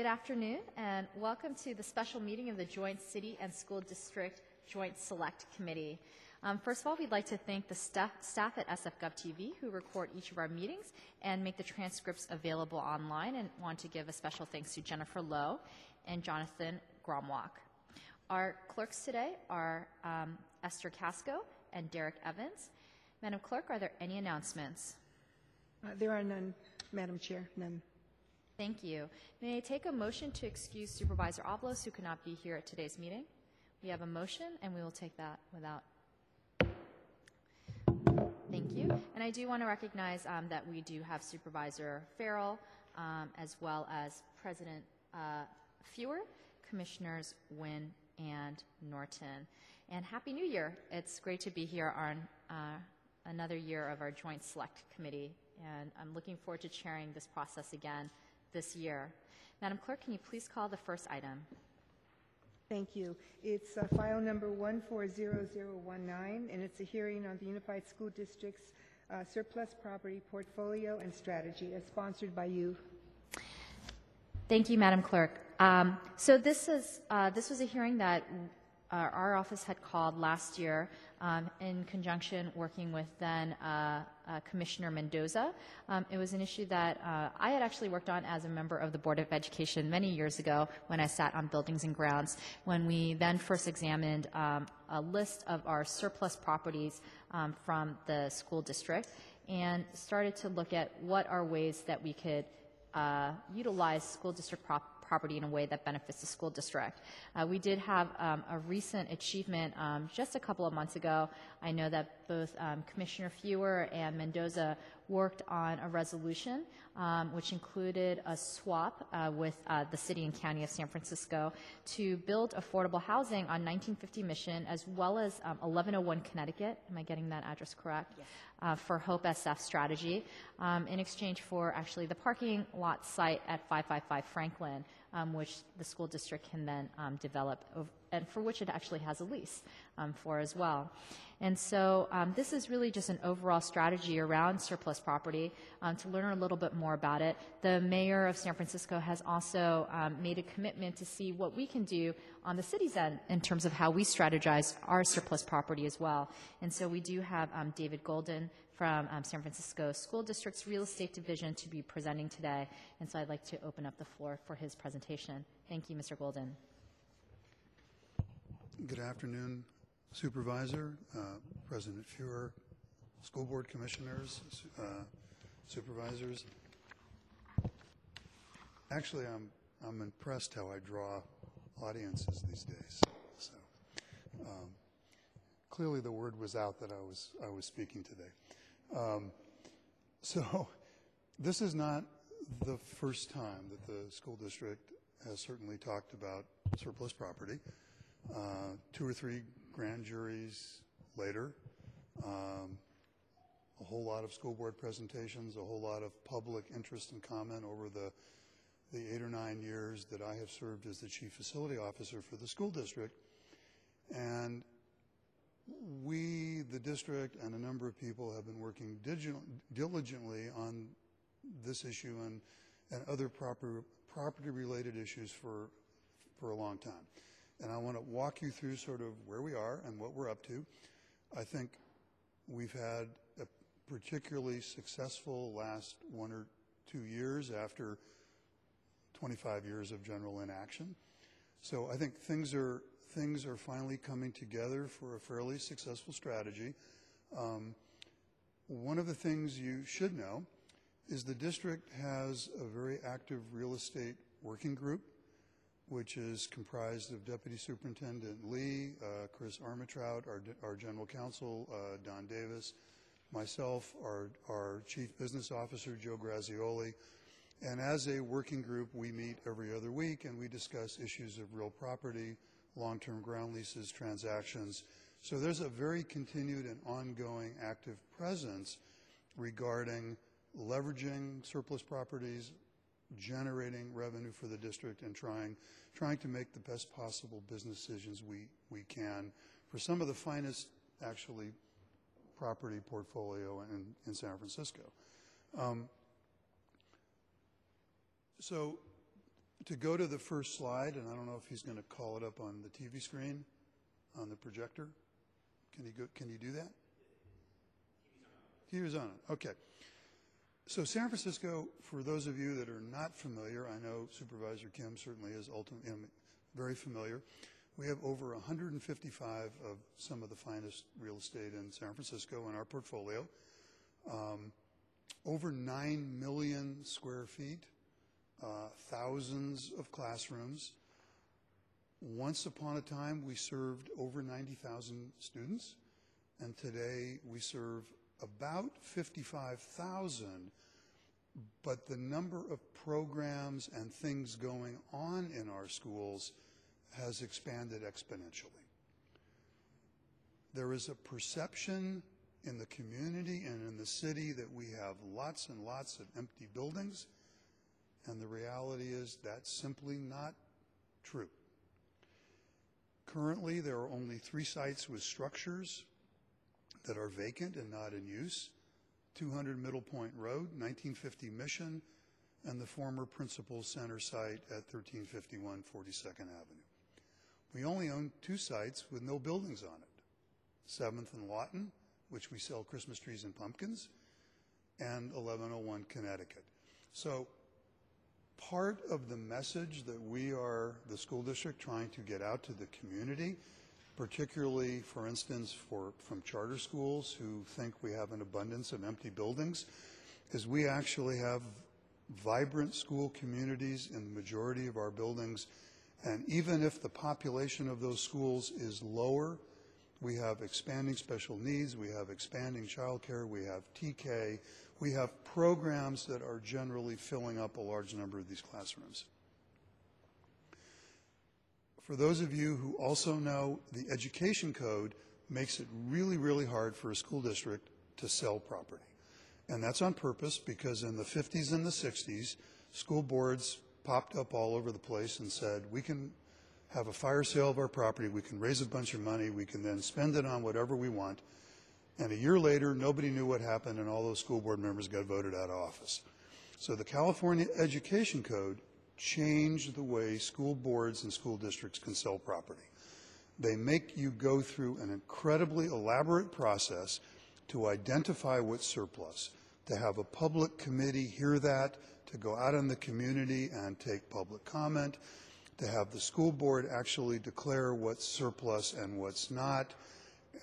Good afternoon, and welcome to the special meeting of the Joint City and School District Joint Select Committee. Um, First of all, we'd like to thank the staff staff at SFGov TV who record each of our meetings and make the transcripts available online, and want to give a special thanks to Jennifer Lowe and Jonathan Gromwalk. Our clerks today are um, Esther Casco and Derek Evans. Madam Clerk, are there any announcements? Uh, There are none, Madam Chair, none. Thank you. May I take a motion to excuse Supervisor Avalos, who cannot be here at today's meeting? We have a motion, and we will take that without. Thank you. And I do want to recognize um, that we do have Supervisor Farrell, um, as well as President uh, Fewer, Commissioners Wynn and Norton. And Happy New Year. It's great to be here on uh, another year of our Joint Select Committee, and I'm looking forward to chairing this process again this year. Madam Clerk, can you please call the first item? Thank you. It's uh, file number 140019, and it's a hearing on the Unified School District's uh, surplus property portfolio and strategy, as sponsored by you. Thank you, Madam Clerk. Um, So this is, uh, this was a hearing that uh, our office had called last year um, in conjunction working with then uh, uh, Commissioner Mendoza. Um, It was an issue that uh, I had actually worked on as a member of the Board of Education many years ago when I sat on Buildings and Grounds, when we then first examined um, a list of our surplus properties um, from the school district and started to look at what are ways that we could uh, utilize school district prop- property in a way that benefits the school district. Uh, we did have um, a recent achievement um, just a couple of months ago. I know that both um, Commissioner Fewer and Mendoza worked on a resolution um, which included a swap uh, with uh, the city and county of San Francisco to build affordable housing on 1950 Mission as well as um, 1101 Connecticut. Am I getting that address correct? Yes. Uh, for Hope SF strategy um, in exchange for actually the parking lot site at 555 Franklin, um, which the school district can then um, develop, and for which it actually has a lease um, for as well. And so um, this is really just an overall strategy around surplus property um, to learn a little bit more about it. The mayor of San Francisco has also made a commitment to see what we can do on the city's end in terms of how we strategize our surplus property as well. And so we do have David Golden from um, San Francisco School District's Real Estate Division to be presenting today. And so I'd like to open up the floor for his presentation. Thank you, Mr. Golden. Good afternoon, Supervisor, uh, President Fewer, School Board Commissioners, uh, Supervisors. Actually, I'm, I'm impressed how I draw audiences these days. So, um, clearly the word was out that I was, I was speaking today. Um, so, this is not the first time that the school district has certainly talked about surplus property. Uh, two or three grand juries later, um, a whole lot of school board presentations, a whole lot of public interest and comment over the, the eight or nine years that I have served as the chief facility officer for the school district. And we, the district, and a number of people have been working diligently on this issue and, and other proper, property-related issues for, for a long time. And I want to walk you through sort of where we are and what we're up to. I think we've had a particularly successful last one or two years after 25 years of general inaction. So I think things are things are finally coming together for a fairly successful strategy. Um, one of the things you should know is the district has a very active real estate working group, which is comprised of Deputy Superintendent Lee, uh, Chris Armentrout, our, our General Counsel, uh, Don Davis, myself, our, our Chief Business Officer, Joe Grazioli, and as a working group, we meet every other week and we discuss issues of real property, long-term ground leases, transactions. So there's a very continued and ongoing active presence regarding leveraging surplus properties, generating revenue for the district, and trying trying to make the best possible business decisions we, we can for some of the finest, actually, property portfolio in, in San Francisco. Um, so to go to the first slide, and I don't know if he's going to call it up on the TV screen, on the projector. Can you go, can you do that? He TV's on it. Okay. So San Francisco, for those of you that are not familiar, I know Supervisor Kim certainly is ultimately very familiar. We have over 155 of some of the finest real estate in San Francisco in our portfolio. Um, over 9 million square feet, uh, thousands of classrooms. Once upon a time, we served over 90,000 students, and today we serve about 55,000, but the number of programs and things going on in our schools has expanded exponentially. There is a perception in the community and in the city that we have lots and lots of empty buildings, and the reality is that's simply not true. Currently, there are only three sites with structures that are vacant and not in use 200 Middle Point Road, 1950 Mission, and the former Principal Center site at 1351 42nd Avenue. We only own two sites with no buildings on it 7th and Lawton, which we sell Christmas trees and pumpkins, and 1101 Connecticut. So, part of the message that we are, the school district, trying to get out to the community, particularly, for instance, for, from charter schools who think we have an abundance of empty buildings, is we actually have vibrant school communities in the majority of our buildings. And even if the population of those schools is lower, we have expanding special needs, we have expanding childcare, we have TK, we have programs that are generally filling up a large number of these classrooms. For those of you who also know, the education code makes it really, really hard for a school district to sell property. And that's on purpose because in the 50s and the 60s, school boards popped up all over the place and said, we can have a fire sale of our property, we can raise a bunch of money, we can then spend it on whatever we want. And a year later, nobody knew what happened, and all those school board members got voted out of office. So the California Education Code changed the way school boards and school districts can sell property. They make you go through an incredibly elaborate process to identify what's surplus, to have a public committee hear that, to go out in the community and take public comment, to have the school board actually declare what's surplus and what's not.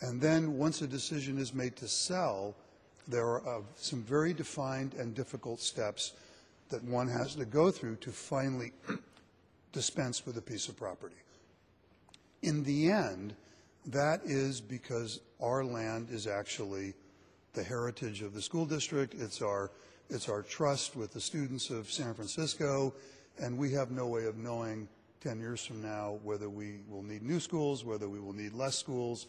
And then once a decision is made to sell, there are uh, some very defined and difficult steps that one has to go through to finally dispense with a piece of property. In the end, that is because our land is actually the heritage of the school district. It's our, it's our trust with the students of San Francisco, and we have no way of knowing 10 years from now whether we will need new schools, whether we will need less schools,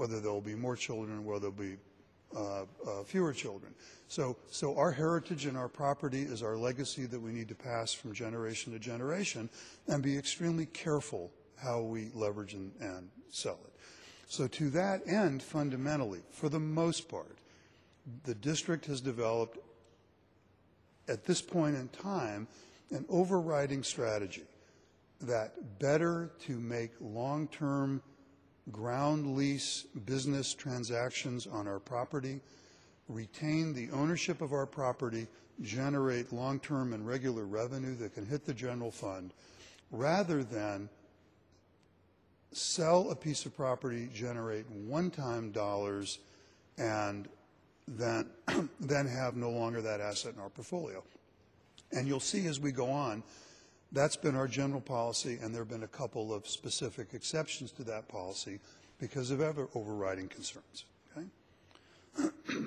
whether there will be more children, or whether there will be uh, uh, fewer children. So, so our heritage and our property is our legacy that we need to pass from generation to generation and be extremely careful how we leverage and, and sell it. So to that end, fundamentally, for the most part, the district has developed at this point in time an overriding strategy that better to make long-term ground lease business transactions on our property, retain the ownership of our property, generate long-term and regular revenue that can hit the general fund, rather than sell a piece of property, generate one-time dollars, and then, then have no longer that asset in our portfolio. And you'll see as we go on, that's been our general policy, and there have been a couple of specific exceptions to that policy because of other overriding concerns. Okay?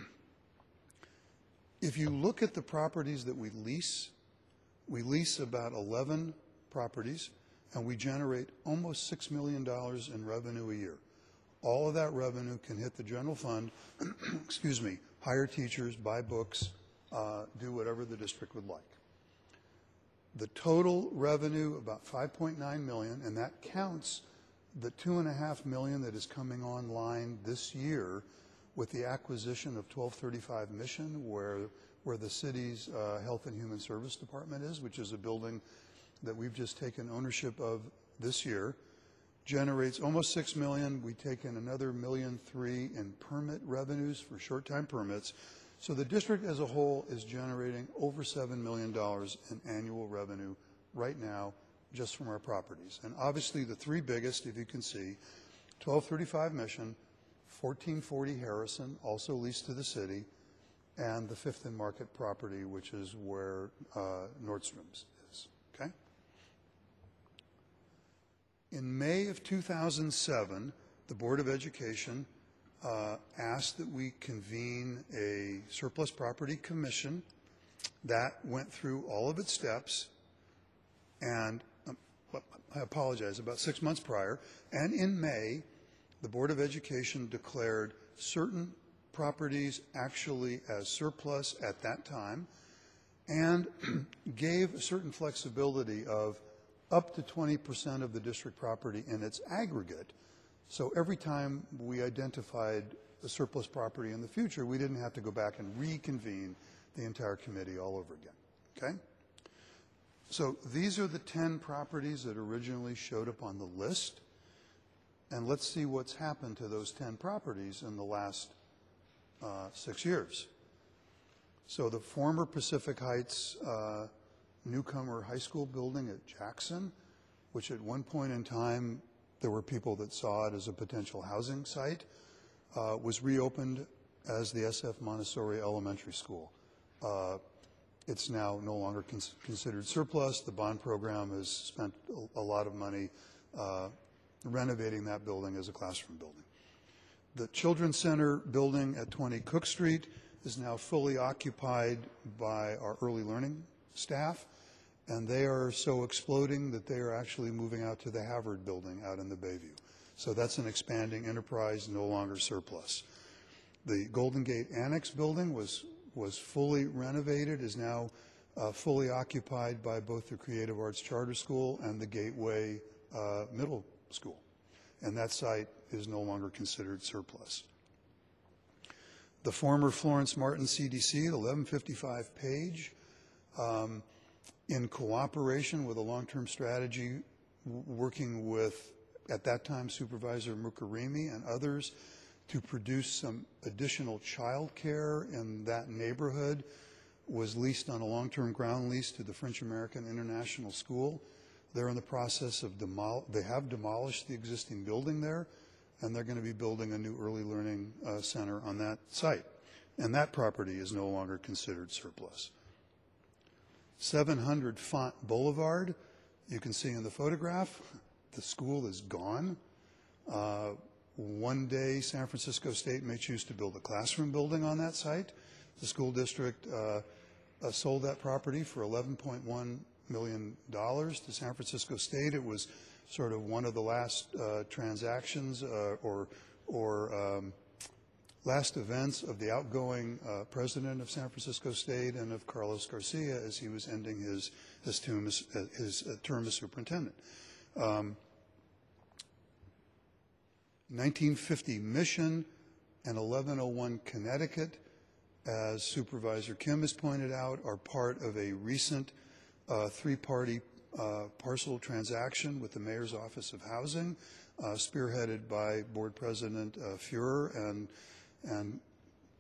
if you look at the properties that we lease, we lease about 11 properties, and we generate almost $6 million in revenue a year. All of that revenue can hit the general fund, excuse me, hire teachers, buy books, uh, do whatever the district would like. The total revenue, about 5.9 million, and that counts the two and a half million that is coming online this year with the acquisition of 1235 Mission, where where the city's uh, Health and Human Service Department is, which is a building that we've just taken ownership of this year generates almost 6 million. We take in another million three in permit revenues for short-time permits. So the district as a whole is generating over $7 million in annual revenue right now just from our properties. And obviously, the three biggest, if you can see, 1235 Mission, 1440 Harrison, also leased to the city, and the Fifth and Market property, which is where uh, Nordstrom's is. Okay? In May of 2007, the Board of Education uh, asked that we convene a surplus property commission that went through all of its steps and um, I apologize, about six months prior, and in May, the Board of Education declared certain properties actually as surplus at that time and gave a certain flexibility of up to 20% of the district property in its aggregate. So every time we identified a surplus property in the future, we didn't have to go back and reconvene the entire committee all over again. Okay? So these are the 10 properties that originally showed up on the list. And let's see what's happened to those 10 properties in the last uh, six years. So the former Pacific Heights uh, Newcomer High School building at Jackson, which at one point in time there were people that saw it as a potential housing site, uh, was reopened as the SF Montessori Elementary School. Uh, it's now no longer cons- considered surplus. The bond program has spent a, a lot of money uh, renovating that building as a classroom building. The Children's Center building at 20 Cook Street is now fully occupied by our early learning staff, and they are so exploding that they are actually moving out to the Havard building out in the Bayview. So that's an expanding enterprise, no longer surplus. The Golden Gate Annex building was was fully renovated, is now uh, fully occupied by both the Creative Arts Charter School and the Gateway uh, Middle School. And that site is no longer considered surplus. The former Florence Martin CDC, the 1155 page, um, in cooperation with a long-term strategy, working with, at that time, Supervisor Mirkarimi and others, to produce some additional child care in that neighborhood was leased on a long-term ground lease to the French American International School. They're in the process of demol- they have demolished the existing building there, and they're going to be building a new early learning uh, center on that site. And that property is no longer considered surplus. 700 Font Boulevard, you can see in the photograph, the school is gone. Uh, one day, San Francisco State may choose to build a classroom building on that site. The school district uh, uh, sold that property for $11.1 million to San Francisco State. It was sort of one of the last uh, transactions uh, or, or um, last events of the outgoing uh, president of San Francisco State and of Carlos Garcia as he was ending his, his, term, as, his uh, term as superintendent. Um, 1950 Mission and 1101 Connecticut, as Supervisor Kim has pointed out, are part of a recent uh, three-party uh, parcel transaction with the Mayor's Office of Housing, uh, spearheaded by Board President uh, Fewer and, and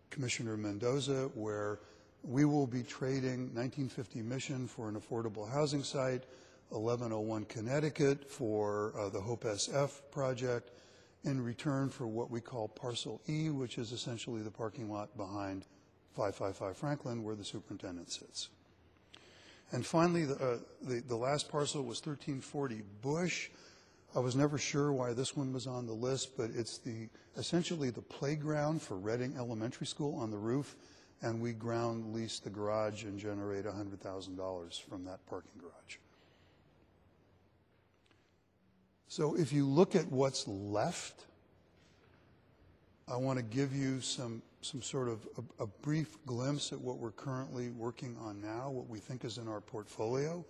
Commissioner Mendoza, where we will be trading 1950 Mission for an affordable housing site, 1101 Connecticut for uh, the Hope SF project, in return for what we call Parcel E, which is essentially the parking lot behind 555 Franklin where the superintendent sits. And finally, the, uh, the, the, last parcel was 1340 Bush. I was never sure why this one was on the list, but it's the essentially the playground for Redding Elementary School on the roof, and we ground lease the garage and generate $100,000 from that parking garage. So if you look at what's left, I want to give you some, some sort of a, a, brief glimpse at what we're currently working on now, what we think is in our portfolio.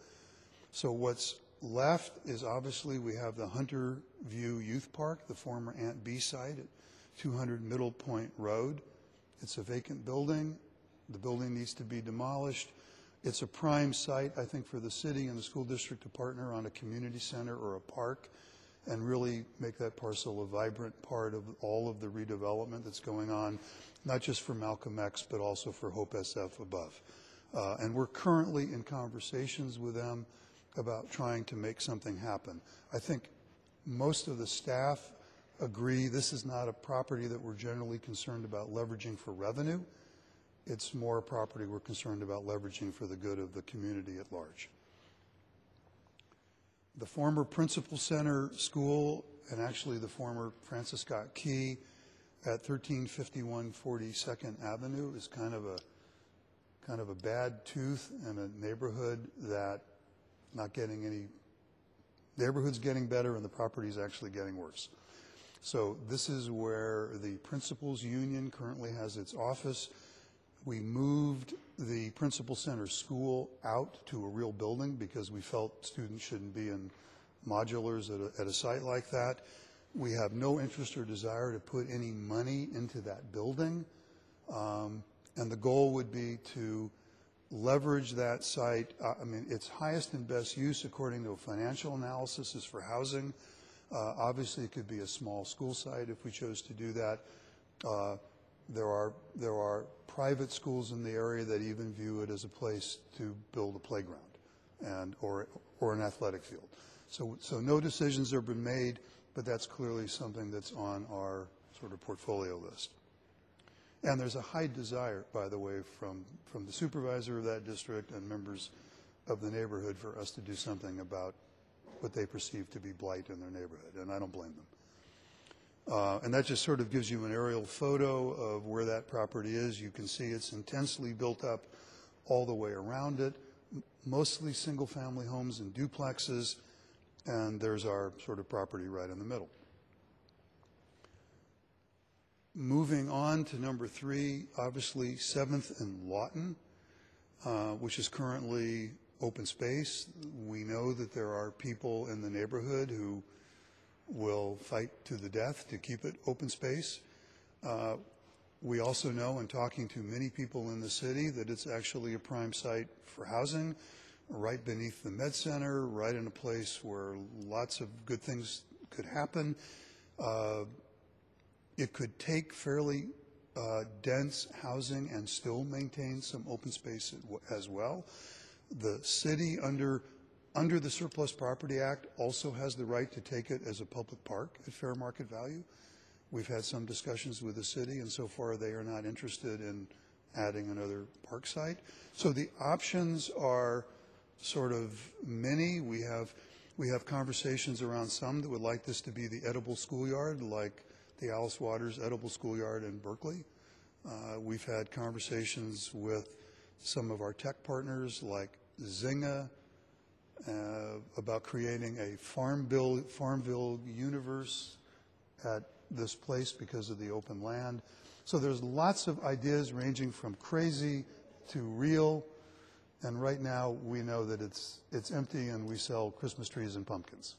So what's left is obviously we have the Hunter View Youth Park, the former Aunt B site at 200 Middle Point Road. It's a vacant building. The building needs to be demolished. It's a prime site, I think, for the city and the school district to partner on a community center or a park and really make that parcel a vibrant part of all of the redevelopment that's going on, not just for Malcolm X, but also for Hope SF above. Uh, and we're currently in conversations with them about trying to make something happen. I think most of the staff agree this is not a property that we're generally concerned about leveraging for revenue. It's more a property we're concerned about leveraging for the good of the community at large. The former Principal Center School and actually the former Francis Scott Key at 1351 42nd Avenue is kind of a kind of a bad tooth in a neighborhood that not getting any neighborhood's getting better and the property's actually getting worse. So this is where the principals union currently has its office. We moved the principal center school out to a real building because we felt students shouldn't be in modulars at a, at a site like that. We have no interest or desire to put any money into that building. Um, and the goal would be to leverage that site. Uh, I mean, its highest and best use, according to a financial analysis, is for housing. Uh, obviously, it could be a small school site if we chose to do that. Uh, there are there are private schools in the area that even view it as a place to build a playground and or or an athletic field. So so no decisions have been made, but that's clearly something that's on our sort of portfolio list. And there's a high desire, by the way, from, from the supervisor of that district and members of the neighborhood for us to do something about what they perceive to be blight in their neighborhood, and I don't blame them. Uh, and that just sort of gives you an aerial photo of where that property is. You can see it's intensely built up all the way around it, mostly single-family homes and duplexes, and there's our sort of property right in the middle. Moving on to number three, obviously Seventh and Lawton, uh, which is currently open space. We know that there are people in the neighborhood who will fight to the death to keep it open space. Uh, we also know, in talking to many people in the city, that it's actually a prime site for housing, right beneath the med center, right in a place where lots of good things could happen. Uh, it could take fairly uh, dense housing and still maintain some open space as well. The city, under under the Surplus Property Act, also has the right to take it as a public park at fair market value. We've had some discussions with the city, and so far they are not interested in adding another park site. So the options are sort of many. We have we have conversations around some that would like this to be the edible schoolyard, like the Alice Waters Edible Schoolyard in Berkeley. Uh, we've had conversations with some of our tech partners like Zynga uh, about creating a Farmville, Farmville universe at this place because of the open land. So there's lots of ideas ranging from crazy to real. And right now we know that it's, it's empty and we sell Christmas trees and pumpkins.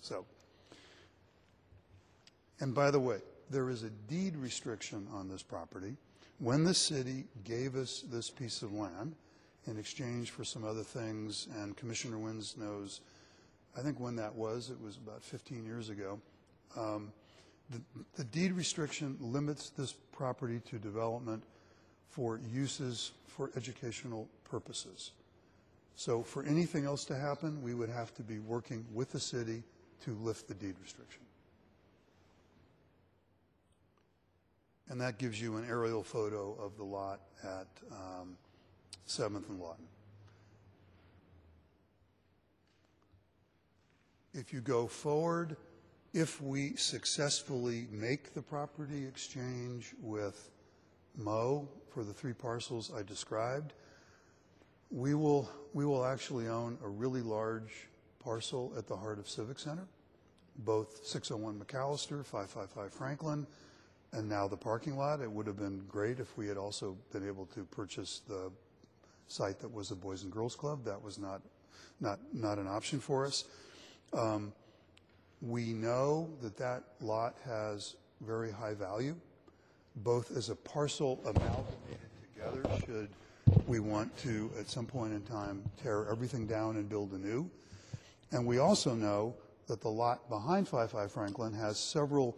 So and by the way, there is a deed restriction on this property. When the city gave us this piece of land in exchange for some other things, and Commissioner Wynns knows, I think when that was, it was about 15 years ago, um, the, the deed restriction limits this property to development for uses for educational purposes. So for anything else to happen, we would have to be working with the city to lift the deed restriction. And that gives you an aerial photo of the lot at um, 7th and Lawton. If you go forward, if we successfully make the property exchange with Mo for the three parcels I described, we will, we will actually own a really large parcel at the heart of Civic Center, both 601 McAllister, 555 Franklin, and now the parking lot. It would have been great if we had also been able to purchase the site that was the Boys and Girls Club. That was not, not, not an option for us. Um, we know that that lot has very high value, both as a parcel amalgamated together should we want to, at some point in time, tear everything down and build anew. And we also know that the lot behind 55 Franklin has several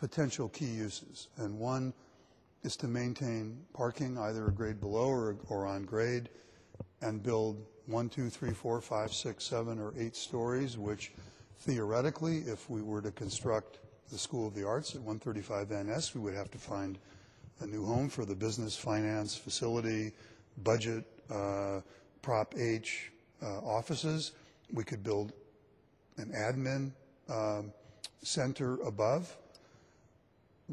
potential key uses. And one is to maintain parking either a grade below or, or on grade and build one, two, three, four, five, six, seven, or eight stories, which theoretically, if we were to construct the School of the Arts at 135 NS, we would have to find a new home for the business, finance, facility, budget, uh, Prop H uh, offices. We could build an admin um, center above.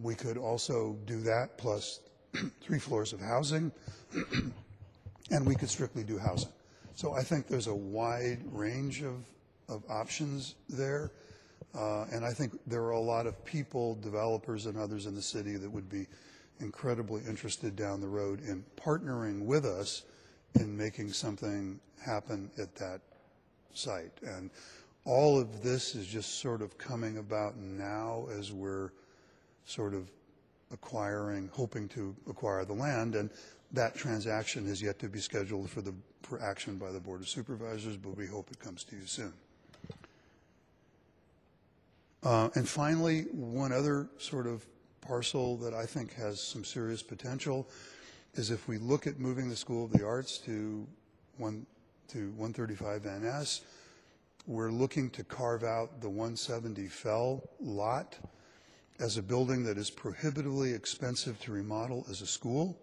We could also do that plus three floors of housing, and we could strictly do housing. So I think there's a wide range of, of options there. Uh, and I think there are a lot of people, developers, and others in the city that would be incredibly interested down the road in partnering with us in making something happen at that site. And all of this is just sort of coming about now as we're sort of acquiring, hoping to acquire the land, and that transaction is yet to be scheduled for the, for action by the Board of Supervisors, but we hope it comes to you soon. Uh, And finally, one other sort of parcel that I think has some serious potential is if we look at moving the School of the Arts to one, to 135 NS, we're looking to carve out the 170 Fell lot as a building that is prohibitively expensive to remodel as a school,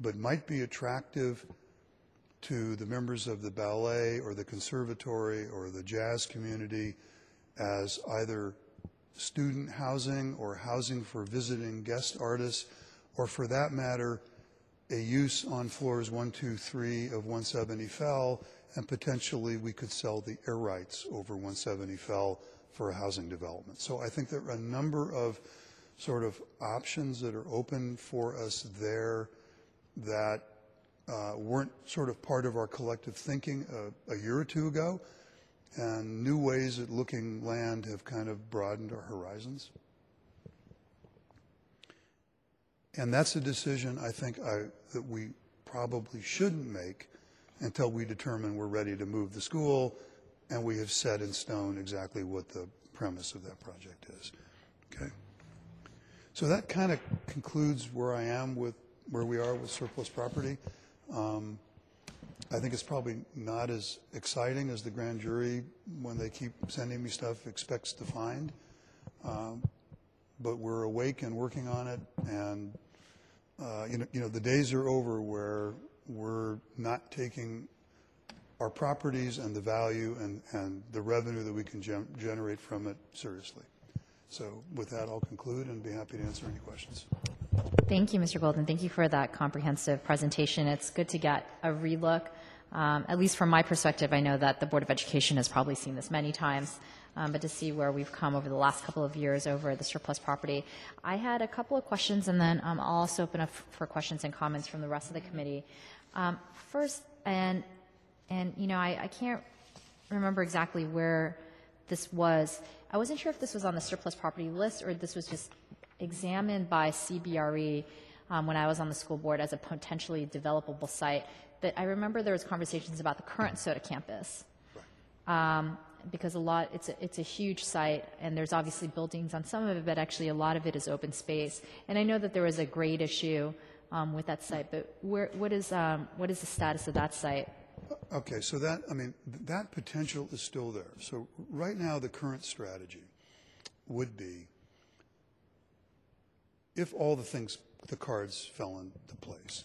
but might be attractive to the members of the ballet or the conservatory or the jazz community as either student housing or housing for visiting guest artists, or for that matter, a use on floors one, two, three of 170 Fell, and potentially we could sell the air rights over 170 Fell for a housing development. So I think there are a number of sort of options that are open for us there that uh, weren't sort of part of our collective thinking a, a year or two ago, and new ways at looking land have kind of broadened our horizons. And that's a decision I think I, that we probably shouldn't make until we determine we're ready to move the school and we have set in stone exactly what the premise of that project is. Okay? So that kind of concludes where I am with where we are with surplus property. Um, I think it's probably not as exciting as the grand jury, when they keep sending me stuff, expects to find. Um, but we're awake and working on it, and uh, you know, you know, the days are over where we're not taking our properties and the value and, and the revenue that we can gen- generate from it seriously. So with that, I'll conclude and be happy to answer any questions. Thank you, Mr. Golden. Thank you for that comprehensive presentation. It's good to get a relook. Um, at least from my perspective, I know that the Board of Education has probably seen this many times, um, but to see where we've come over the last couple of years over the surplus property. I had a couple of questions, and then um, I'll also open up for questions and comments from the rest of the committee. Um, first, and and you know, I, I can't remember exactly where this was. I wasn't sure if this was on the surplus property list or this was just examined by CBRE um, when I was on the school board as a potentially developable site. But I remember there was conversations about the current SOTA campus. Um, because a lot, it's a, it's a huge site, and there's obviously buildings on some of it, but actually a lot of it is open space. And I know that there was a grade issue um, with that site, but where, what is um, what is the status of that site? Okay, so that, I mean, that potential is still there. So right now, the current strategy would be, if all the things, the cards fell into place,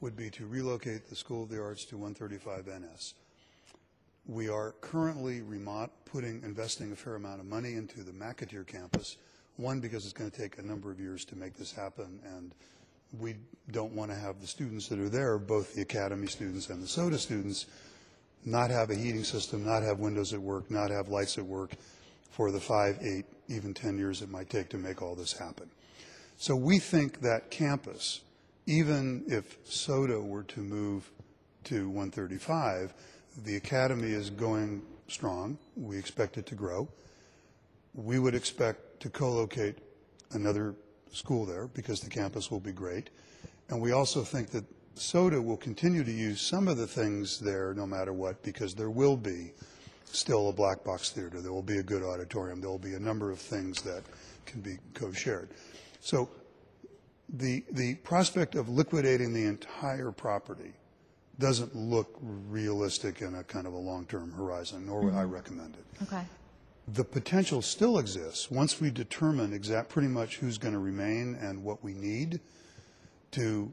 would be to relocate the School of the Arts to 135 NS. We are currently remod, putting, investing a fair amount of money into the McAteer campus. One, because it's going to take a number of years to make this happen, and we don't want to have the students that are there, both the academy students and the SOTA students, not have a heating system, not have windows at work, not have lights at work for the five, eight, even 10 years it might take to make all this happen. So we think that campus, even if SOTA were to move to 135, the academy is going strong. We expect it to grow. We would expect to co-locate another school there because the campus will be great. And we also think that SOTA will continue to use some of the things there no matter what, because there will be still a black box theater, there will be a good auditorium, there will be a number of things that can be co-shared. So the, the prospect of liquidating the entire property doesn't look realistic in a kind of a long-term horizon, nor would I mm-hmm. recommend it. Okay. The potential still exists, once we determine exact, pretty much who's going to remain and what we need, to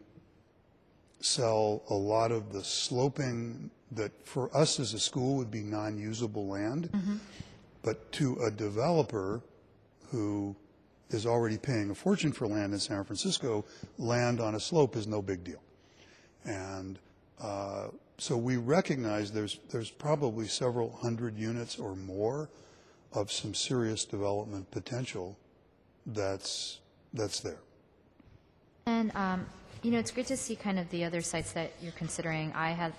sell a lot of the sloping that for us as a school would be non-usable land, but to a developer who is already paying a fortune for land in San Francisco, land on a slope is no big deal. And uh, so we recognize there's, there's probably several hundred units or more of some serious development potential that's, that's there. And, um, you know, it's great to see kind of the other sites that you're considering. I had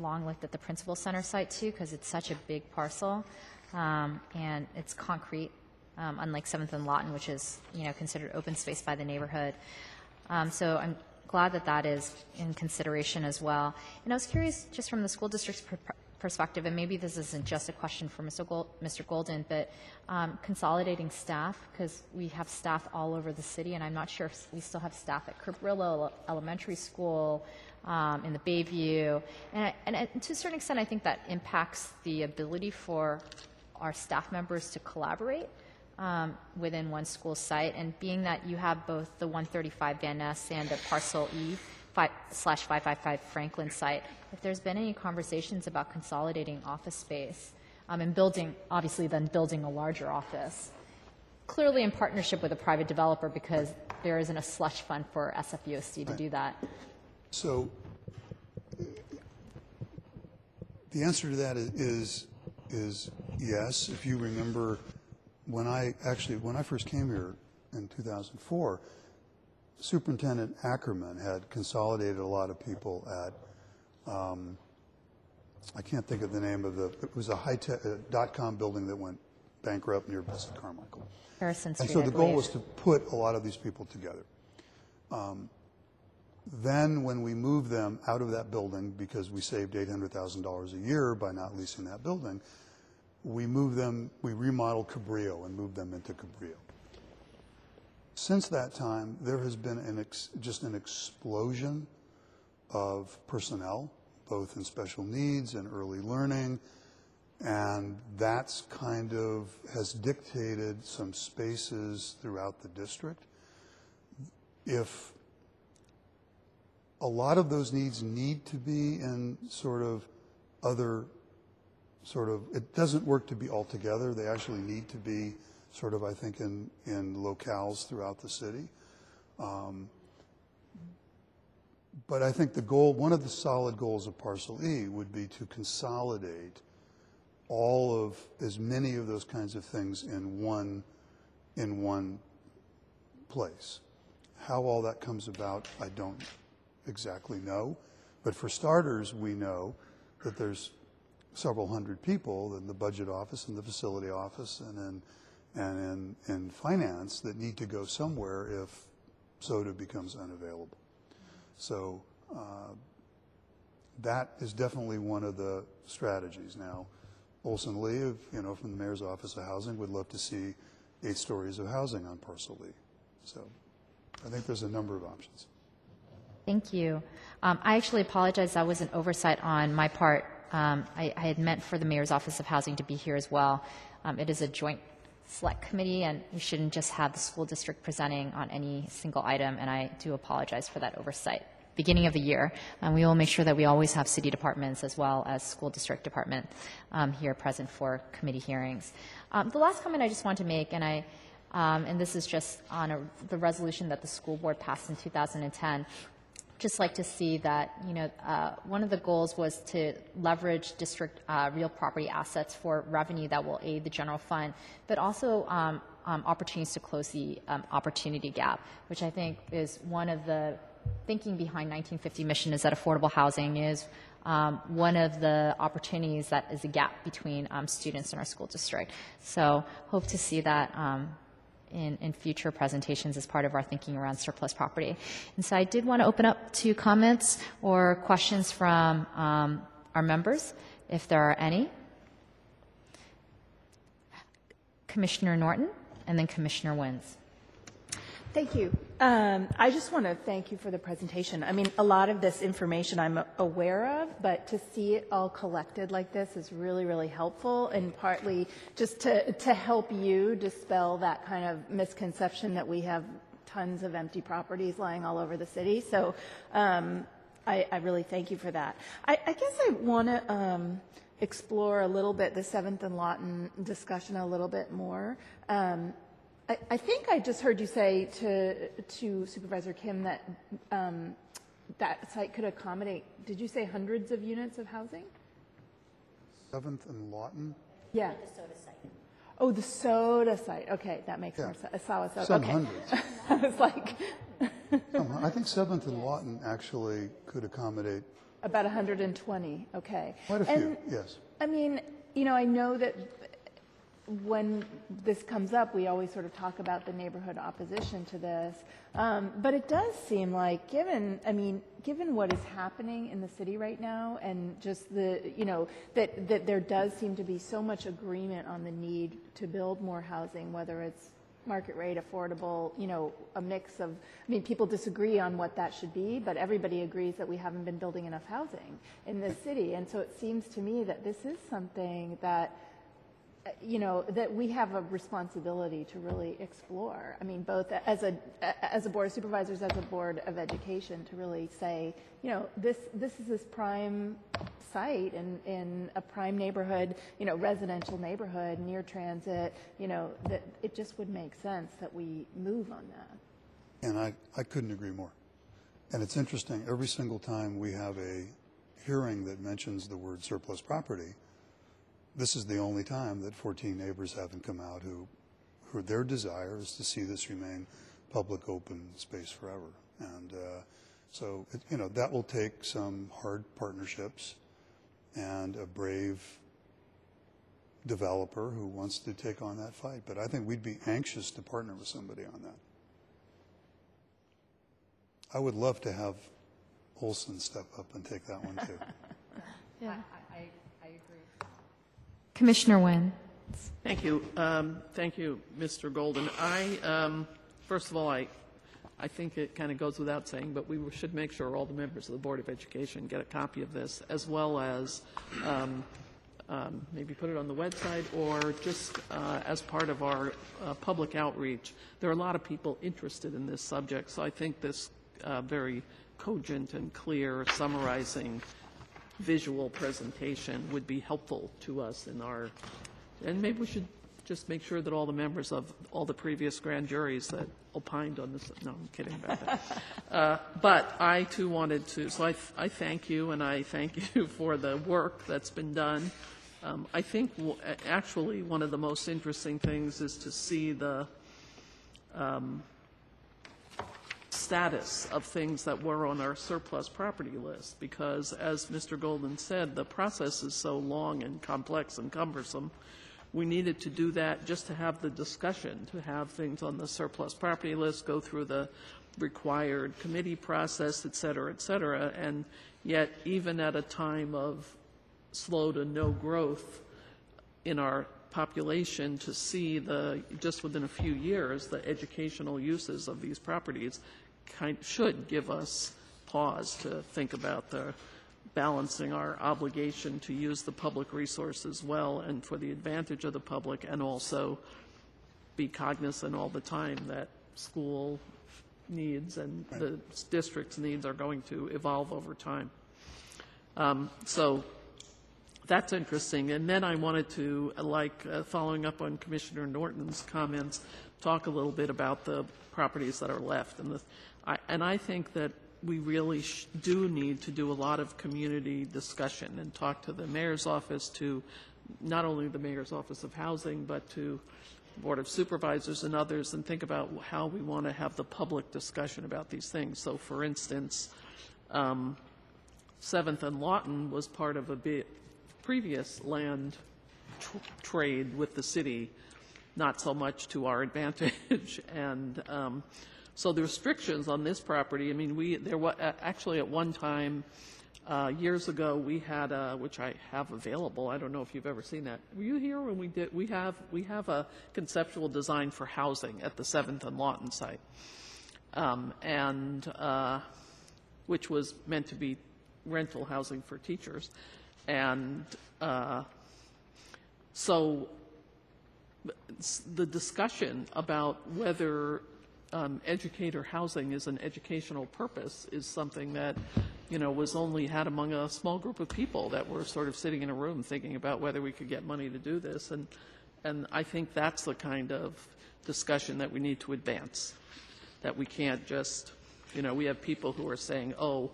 long looked at the Principal Center site too, because it's such a big parcel, um, and it's concrete, um, unlike Seventh and Lawton, which is, you know, considered open space by the neighborhood. Um, so I'm glad that that is in consideration as well. And I was curious, just from the school district's per- perspective, and maybe this isn't just a question for Mr. Gol- Mr. Golden, but um, consolidating staff, because we have staff all over the city, and I'm not sure if we still have staff at Cabrillo Elementary School, um, in the Bayview, and, and to a certain extent, I think that impacts the ability for our staff members to collaborate um, within one school site. And being that you have both the 135 Van Ness and the Parcel E fi- slash 555 Franklin site, if there's been any conversations about consolidating office space um, and building, obviously then building a larger office, clearly in partnership with a private developer because there isn't a slush fund for SFUSD to do that. So the answer to that is, is yes. If you remember, when I, actually, when I first came here in 2004, Superintendent Ackerman had consolidated a lot of people at, um, I can't think of the name of the, it was a high-tech, uh, dot-com building that went bankrupt near Bessie Carmichael. Harrison Street. And so I the goal believe. was to put a lot of these people together. Um, Then, when we moved them out of that building, because we saved $800,000 a year by not leasing that building, we moved them, we remodeled Cabrillo and moved them into Cabrillo. Since that time, there has been an just an explosion of personnel, both in special needs and early learning, and that's kind of has dictated some spaces throughout the district. If a lot of those needs need to be in sort of other sort of it doesn't work to be all together they actually need to be sort of i think in in locales throughout the city um, but i think the goal one of the solid goals of parcel e would be to consolidate all of as many of those kinds of things in one in one place how all that comes about i don't exactly know. But for starters, we know that there's several hundred people in the budget office and the facility office and in, and in, in finance that need to go somewhere if SOTA becomes unavailable. So uh, that is definitely one of the strategies. Now, Olson Lee, of- you know, from the mayor's office of housing, would love to see eight stories of housing on parcel Lee. So I think there's a number of options. Thank you. Um, I actually apologize. That was an oversight on my part. Um, I, I had meant for the Mayor's Office of Housing to be here as well. Um, it is a joint select committee, and we shouldn't just have the school district presenting on any single item, and I do apologize for that oversight. Beginning of the year, and we will make sure that we always have city departments as well as school district department um, here present for committee hearings. Um, the last comment I just want to make, and I, um, and this is just on a, the resolution that the school board passed in 2010 just like to see that, you know, uh, one of the goals was to leverage district uh, real property assets for revenue that will aid the general fund, but also um, um, opportunities to close the um, opportunity gap, which I think is one of the thinking behind 1950 mission is that affordable housing is um, one of the opportunities that is a gap between um, students in our school district. So hope to see that um, in, in future presentations as part of our thinking around surplus property. And so I did want to open up to comments or questions from um, our members, if there are any. Commissioner Norton, and then Commissioner Wynns. Thank you. Um, I just want to thank you for the presentation. I mean, a lot of this information I'm aware of, but to see it all collected like this is really, really helpful, and partly just to, to help you dispel that kind of misconception that we have tons of empty properties lying all over the city. So um, I, I really thank you for that. I, I guess I want to um, explore a little bit the Seventh and Lawton discussion a little bit more. Um, I, I think I just heard you say to, to Supervisor Kim that um, that site could accommodate, did you say hundreds of units of housing? Seventh and Lawton? Yeah. The SOTA site. Oh, the SOTA site. Okay, that makes more sense. Sawa SOTA. Some okay. hundreds. I was like, Some- I think Seventh and Lawton actually could accommodate about 120. Okay. quite a few, And, yes. I mean, you know, I know that when this comes up, we always sort of talk about the neighborhood opposition to this. Um, but it does seem like, given, I mean, given what is happening in the city right now, and just the, you know, that, that there does seem to be so much agreement on the need to build more housing, whether it's market rate, affordable, you know, a mix of, I mean, people disagree on what that should be, but everybody agrees that we haven't been building enough housing in this city. And so it seems to me that this is something that, you know, that we have a responsibility to really explore. I mean, both as a, as a board of supervisors, as a board of education, to really say, you know, this, this is this prime site in, in a prime neighborhood, you know, residential neighborhood, near transit, you know, that it just would make sense that we move on that. And I, I couldn't agree more. And it's interesting, every single time we have a hearing that mentions the word surplus property, this is the only time that 14 neighbors haven't come out who, who their desire is to see this remain public, open space forever. And uh, so, it, you know, that will take some hard partnerships and a brave developer who wants to take on that fight. But I think we'd be anxious to partner with somebody on that. I would love to have Olson step up and take that one too. Yeah. Commissioner Wynns. Thank you. Um, Thank you, Mr. Goldin. I, um, first of all, I, I think it kind of goes without saying, but we should make sure all the members of the Board of Education get a copy of this, as well as um, um, maybe put it on the website or just uh, as part of our uh, public outreach. There are a lot of people interested in this subject, so I think this uh, very cogent and clear summarizing visual presentation would be helpful to us in our, and maybe we should just make sure that all the members of all the previous grand juries that opined on this, no, I'm kidding about that. Uh, But I too wanted to, so I, I thank you, and I thank you for the work that's been done. Um, I think w- actually one of the most interesting things is to see the um, status of things that were on our surplus property list, because as Mr. Goldin said, the process is so long and complex and cumbersome. We needed to do that just to have the discussion, to have things on the surplus property list, go through the required committee process, et cetera, et cetera. And yet, even at a time of slow to no growth in our population, to see the, just within a few years, the educational uses of these properties kind, should give us pause to think about the balancing our obligation to use the public resources well and for the advantage of the public, and also be cognizant all the time that school needs and the district's needs are going to evolve over time. Um, So that's interesting. And then I wanted to, like, uh, following up on Commissioner Norton's comments, talk a little bit about the properties that are left. And, the, I, and I think that we really sh- do need to do a lot of community discussion and talk to the mayor's office, to not only the mayor's office of housing, but to Board of Supervisors and others, and think about how we want to have the public discussion about these things. So, for instance, um, Seventh and Lawton was part of a previous land tr- trade with the city not so much to our advantage. And um, so the restrictions on this property, I mean, we, there was, actually at one time, uh, years ago, we had a, which I have available, I don't know if you've ever seen that. Were you here when we did, we have, we have a conceptual design for housing at the Seventh and Lawton site. Um, And, uh, which was meant to be rental housing for teachers. And uh, so the discussion about whether um, educator housing is an educational purpose is something that, you know, was only had among a small group of people that were sort of sitting in a room thinking about whether we could get money to do this. And, and I think that's the kind of discussion that we need to advance, that we can't just, you know, we have people who are saying, oh,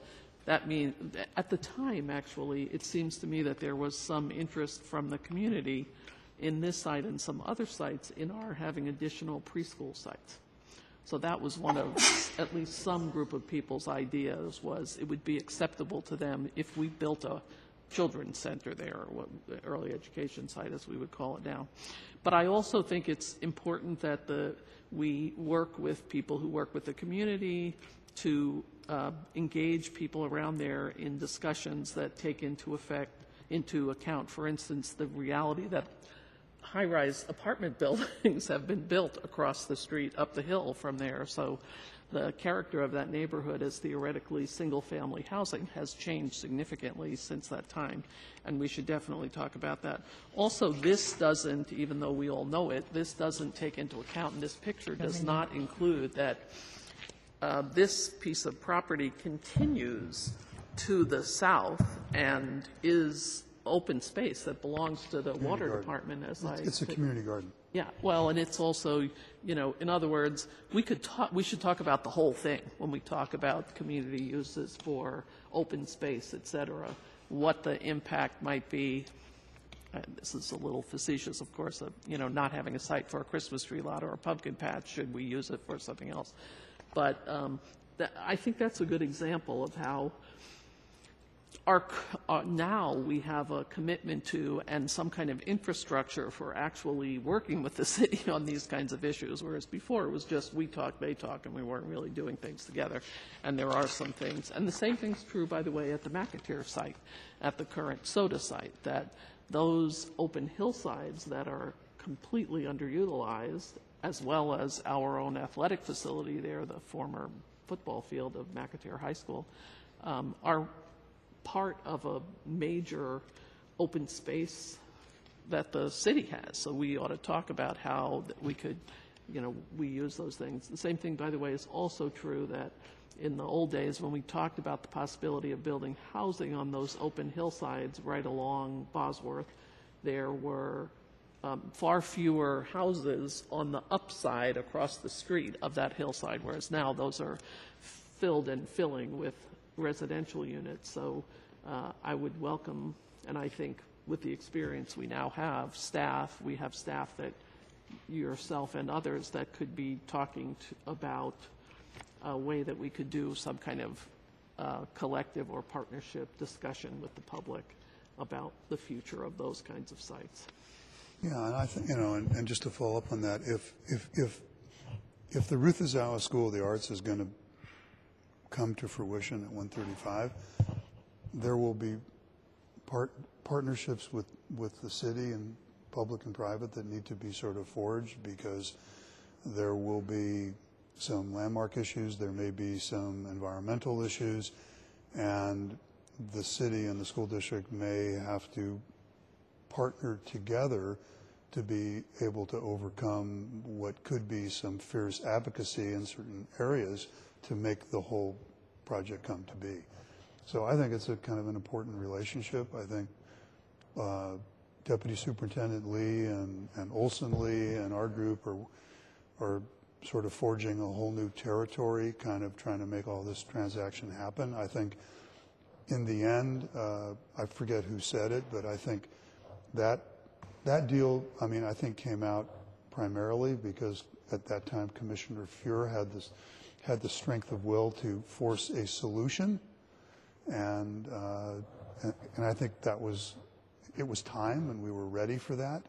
that means, at the time, actually, it seems to me that there was some interest from the community in this site and some other sites in our having additional preschool sites. So that was one of at least some group of people's ideas was it would be acceptable to them if we built a children's center there, or what, early education site as we would call it now. But I also think it's important that the, we work with people who work with the community to uh, engage people around there in discussions that take into effect, into account, for instance, the reality that high-rise apartment buildings have been built across the street, up the hill from there. So the character of that neighborhood as theoretically single-family housing has changed significantly since that time, and we should definitely talk about that. Also, this doesn't, even though we all know it, this doesn't take into account, and this picture does not include that uh, this piece of property continues to the south and is open space that belongs to the water garden. department, as I. It's- It's a community garden. Yeah, well, and it's also, you know, in other words, we could talk, we should talk about the whole thing when we talk about community uses for open space, et cetera, what the impact might be. Uh, This is a little facetious, of course, of, you know, not having a site for a Christmas tree lot or a pumpkin patch, should we use it for something else? But um, that, I think that's a good example of how c- uh, now we have a commitment to and some kind of infrastructure for actually working with the city on these kinds of issues, whereas before it was just we talk, they talk, and we weren't really doing things together. And there are some things, and the same thing's true, by the way, at the McAteer site, at the current SOTA site, that those open hillsides that are completely underutilized, as well as our own athletic facility there, the former football field of McAteer High School, um, are part of a major open space that the city has. So we ought to talk about how that we could, you know, we use those things. The same thing, by the way, is also true that in the old days when we talked about the possibility of building housing on those open hillsides right along Bosworth, there were um, far fewer houses on the upside across the street of that hillside, whereas now those are filled and filling with residential units. So uh, I would welcome, and I think with the experience we now have, staff, we have staff that yourself and others that could be talking to, about a way that we could do some kind of uh, collective or partnership discussion with the public about the future of those kinds of sites. Yeah, and I think, you know, and, and just to follow up on that, if, if, if, if the Ruth Asawa School of the Arts is going to come to fruition at 135, there will be part, partnerships with, with the city and public and private that need to be sort of forged because there will be some landmark issues, there may be some environmental issues, and the city and the school district may have to partner together to be able to overcome what could be some fierce advocacy in certain areas to make the whole project come to be. So I think it's a kind of an important relationship. I think uh, Deputy Superintendent Lee and, and Olson Lee and our group are, are sort of forging a whole new territory, kind of trying to make all this transaction happen. I think in the end, uh, I forget who said it, but I think that that deal, I mean, I think came out primarily because at that time Commissioner Fewer had this had the strength of will to force a solution, and uh, and, and I think that was it was time, and we were ready for that.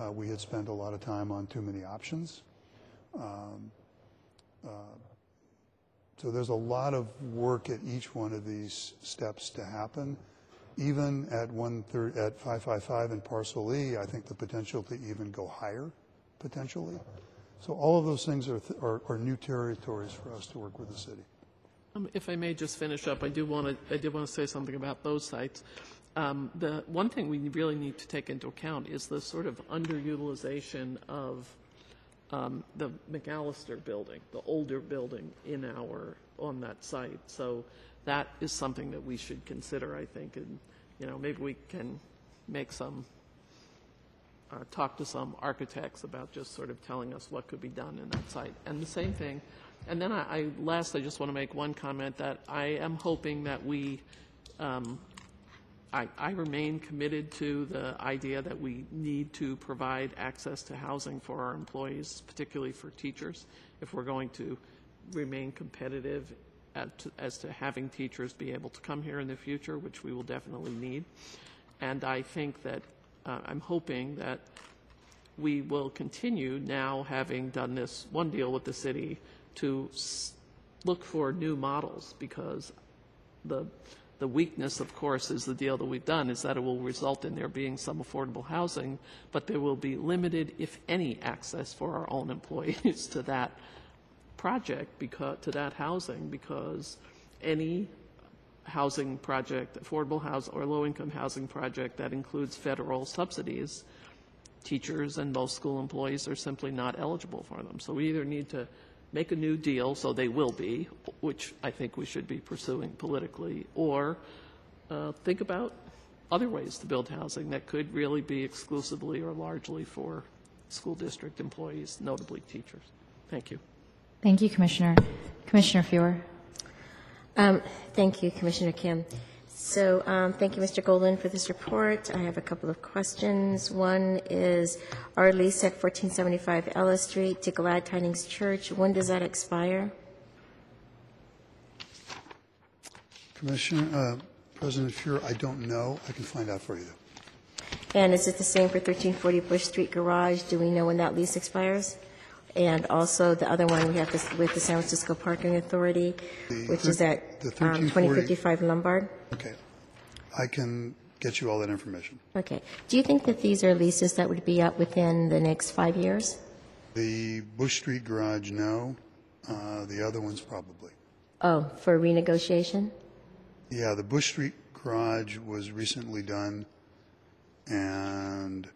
Uh, We had spent a lot of time on too many options. Um, uh, So there's a lot of work at each one of these steps to happen. Even at one third, at 555 and parcel E, I think the potential to even go higher, potentially. So all of those things are, are, are new territories for us to work with the city. Um, If I may just finish up, I do want to, I did want to say something about those sites. Um, The one thing we really need to take into account is the sort of underutilization of um, the McAllister building, the older building in our, on that site. So that is something that we should consider, I think, and, you know, maybe we can make some, uh, talk to some architects about just sort of telling us what could be done in that site. And the same thing, and then I, I last, I just want to make one comment that I am hoping that we, um, I, I remain committed to the idea that we need to provide access to housing for our employees, particularly for teachers, if we're going to remain competitive at, as to having teachers be able to come here in the future, which we will definitely need. And I think that, uh, I'm hoping that we will continue now, having done this one deal with the city, to s- look for new models, because the, the weakness, of course, is the deal that we've done, is that it will result in there being some affordable housing, but there will be limited, if any, access for our own employees to that project, because, to that housing, because any housing project, affordable house or low-income housing project that includes federal subsidies, teachers and most school employees are simply not eligible for them. So we either need to make a new deal, so they will be, which I think we should be pursuing politically, or uh, think about other ways to build housing that could really be exclusively or largely for school district employees, notably teachers. Thank you. Thank you, Commissioner. Commissioner Fewer. Um, Thank you, Commissioner Kim. So, um, thank you, Mr. Goldin, for this report. I have a couple of questions. One is, our lease at 1475 Ellis Street to Glad Tidings Church, when does that expire? Commissioner, uh, President Fewer, I don't know. I can find out for you. And is it the same for 1340 Bush Street Garage? Do we know when that lease expires? And also, the other one we have this- with the San Francisco Parking Authority, which is at The um, 1340 2055 Lombard? Okay. I can get you all that information. Okay. Do you think that these are leases that would be up within the next five years? The Bush Street garage, no. Uh, The other ones, probably. Oh, for renegotiation? Yeah, the Bush Street garage was recently done, and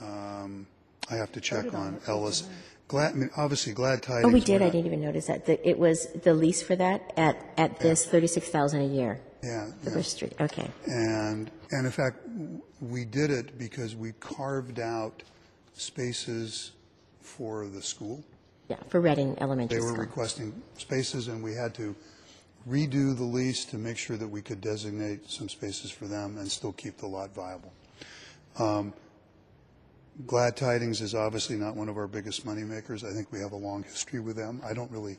um, I have to check on Ellis. Glad, I mean, obviously, Glad Tidings. Oh, we did, I didn't even notice that. The- It was the lease for that at, at this 36,000 a year, Yeah, the yeah. Street, okay. And, and in fact, w- we did it because we carved out spaces for the school. Yeah, for Redding Elementary They were School. requesting spaces, and we had to redo the lease to make sure that we could designate some spaces for them and still keep the lot viable. Um, Glad Tidings is obviously not one of our biggest moneymakers. I think we have a long history with them. I don't really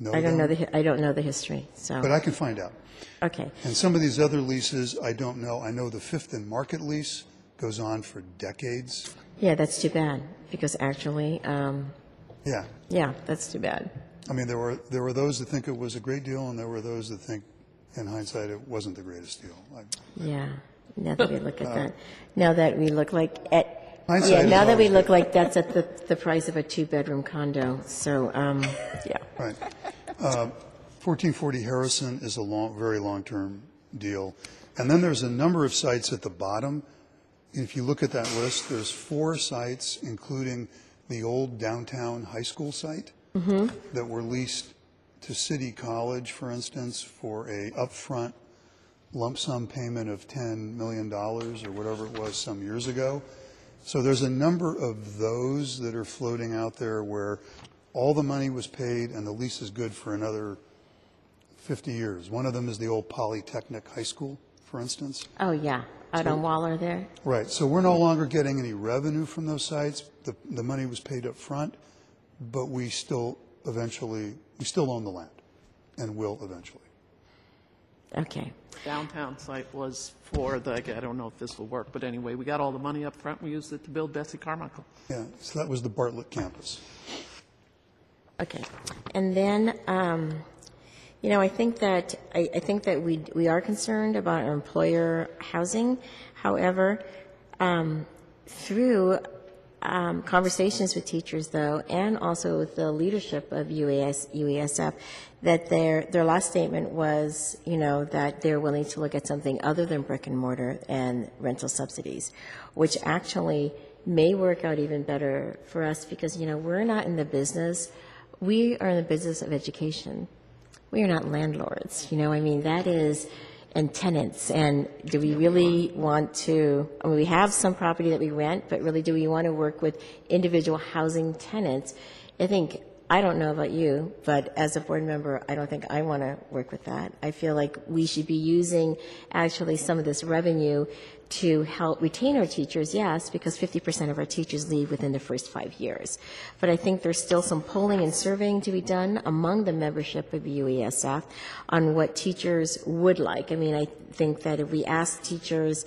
know I don't know the, hi- I don't know the history, so. but I can find out. okay. And some of these other leases, I don't know. I know the Fifth and Market lease goes on for decades. Yeah, that's too bad, because actually, um, Yeah. yeah, that's too bad. I mean, there were, there were those that think it was a great deal, and there were those that think, in hindsight, it wasn't the greatest deal. I- Yeah, now that we look at that, now that we look like, at, Hindsight yeah, is now that we always look like that's at the, the price of a two-bedroom condo, so, um, yeah. Right. Uh, 1440 Harrison is a long, very long-term deal. And then there's a number of sites at the bottom. If you look at that list, there's four sites, including the old downtown high school site that were leased to City College, for instance, for a upfront lump sum payment of $10 million or whatever it was some years ago. So there's a number of those that are floating out there where all the money was paid and the lease is good for another 50 years. One of them is the old Polytechnic High School, for instance. Oh, yeah, out on Waller there? Right, so we're no longer getting any revenue from those sites. The, the money was paid up front, but we still eventually, we still own the land and will eventually. Okay. Downtown site was for the, I don't know if this will work, but anyway, we got all the money up front, we used it to build Bessie Carmichael. Yeah, so that was the Bartlett campus. Okay. And then, um, you know, I think that, I, I think that we, we are concerned about our employer housing. However, um, through um, conversations with teachers, though, and also with the leadership of UAS, UESF, that their, their last statement was, you know, that they're willing to look at something other than brick and mortar and rental subsidies, which actually may work out even better for us because, you know, we're not in the business, we are in the business of education. We are not landlords, you know, I mean, that is, and tenants, and do we really want to, I mean, we have some property that we rent, but really, do we want to work with individual housing tenants? I think, I don't know about you, but as a board member, I don't think I want to work with that. I feel like we should be using actually some of this revenue to help retain our teachers, yes, because 50% of our teachers leave within the first five years. But I think there's still some polling and surveying to be done among the membership of UESF on what teachers would like. I mean, I think that if we ask teachers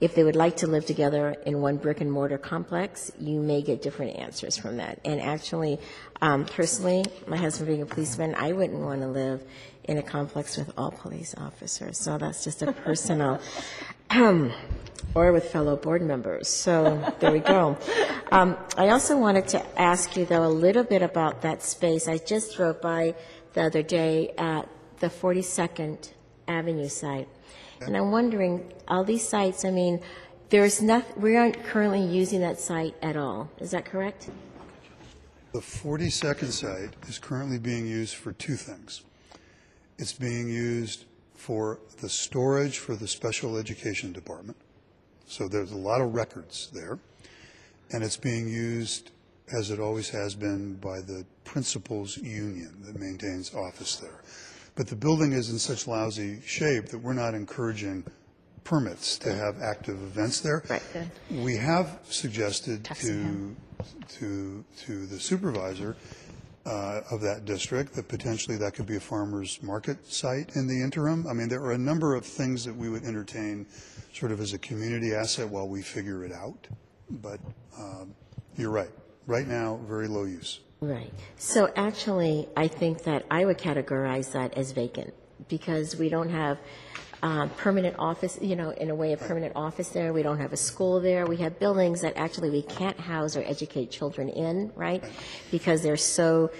if they would like to live together in one brick and mortar complex, you may get different answers from that. And actually, um, personally, my husband being a policeman, I wouldn't want to live in a complex with all police officers. So that's just a personal, or with fellow board members. So there we go. Um, I also wanted to ask you, though, a little bit about that space. I just drove by the other day at the 42nd Avenue site. And I'm wondering, all these sites, I mean, there's nothing, we aren't currently using that site at all. Is that correct? The 42nd site is currently being used for two things. It's being used for the storage for the special education department. So there's a lot of records there. And it's being used, as it always has been, by the principals union that maintains office there. But the building is in such lousy shape that we're not encouraging permits to have active events there. Right, good. We have suggested Texting to, him. to, to the supervisor uh, of that district that potentially that could be a farmer's market site in the interim. I mean, there are a number of things that we would entertain sort of as a community asset while we figure it out. But um, you're right. Right now, very low use. Right. So actually, I think that I would categorize that as vacant because we don't have um, permanent office, you know, in a way, a permanent office there. We don't have a school there. We have buildings that actually we can't house or educate children in, right? Because they're so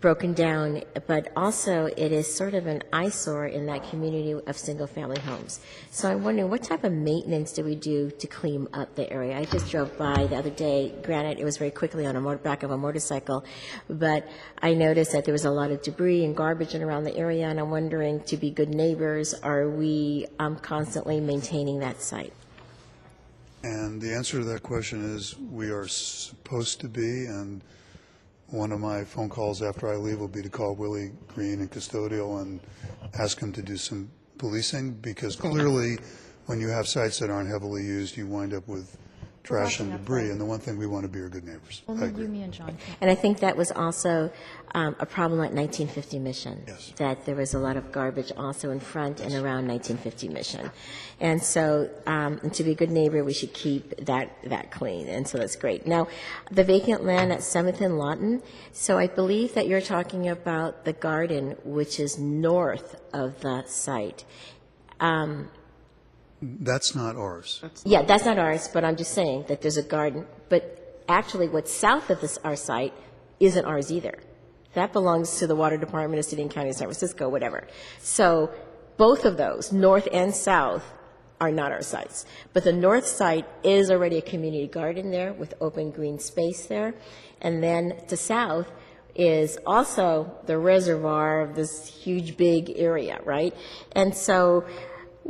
broken down. But also, it is sort of an eyesore in that community of single-family homes. So I'm wondering, what type of maintenance do we do to clean up the area? I just drove by the other day. Granted, it was very quickly on a motor, back of a motorcycle, but I noticed that there was a lot of debris and garbage in around the area, and I'm wondering, to be good neighbors, are we um, constantly maintaining that site? And the answer to that question is we are supposed to be, and one of my phone calls after I leave will be to call Willie Green and custodial and ask him to do some policing, because clearly, when you have sites that aren't heavily used, you wind up with trash and debris, and the one thing we want to be are good neighbors. I Only agree. you, me, and John. And I think that was also um, a problem at 1950 Mission. Yes. That there was a lot of garbage also in front and around 1950 Mission. And so, um, and to be a good neighbor, we should keep that, that clean, and so that's great. Now, the vacant land at 7th and Lawton, so I believe that you're talking about the garden, which is north of the site. That's not ours. Yeah, that's not ours, but I'm just saying that there's a garden. But actually, what's south of this, our site isn't ours either. That belongs to the Water Department of City and County of San Francisco, whatever. So both of those, north and south, are not our sites. But the north site is already a community garden there with open green space there. And then to south is also the reservoir of this huge big area, right? And so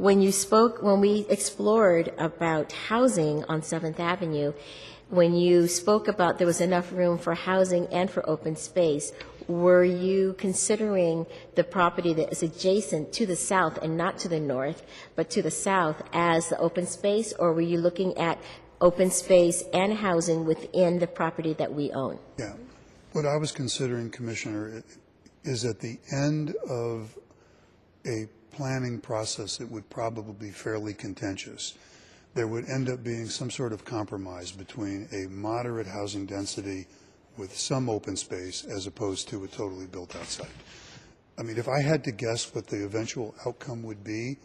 when you spoke, when we explored about housing on Seventh Avenue, when you spoke about there was enough room for housing and for open space, were you considering the property that is adjacent to the south and not to the north, but to the south as the open space, or were you looking at open space and housing within the property that we own? Yeah. What I was considering, Commissioner, is at the end of a planning process that would probably be fairly contentious. There would end up being some sort of compromise between a moderate housing density with some open space as opposed to a totally built-out site. I mean, if I had to guess what the eventual outcome would be,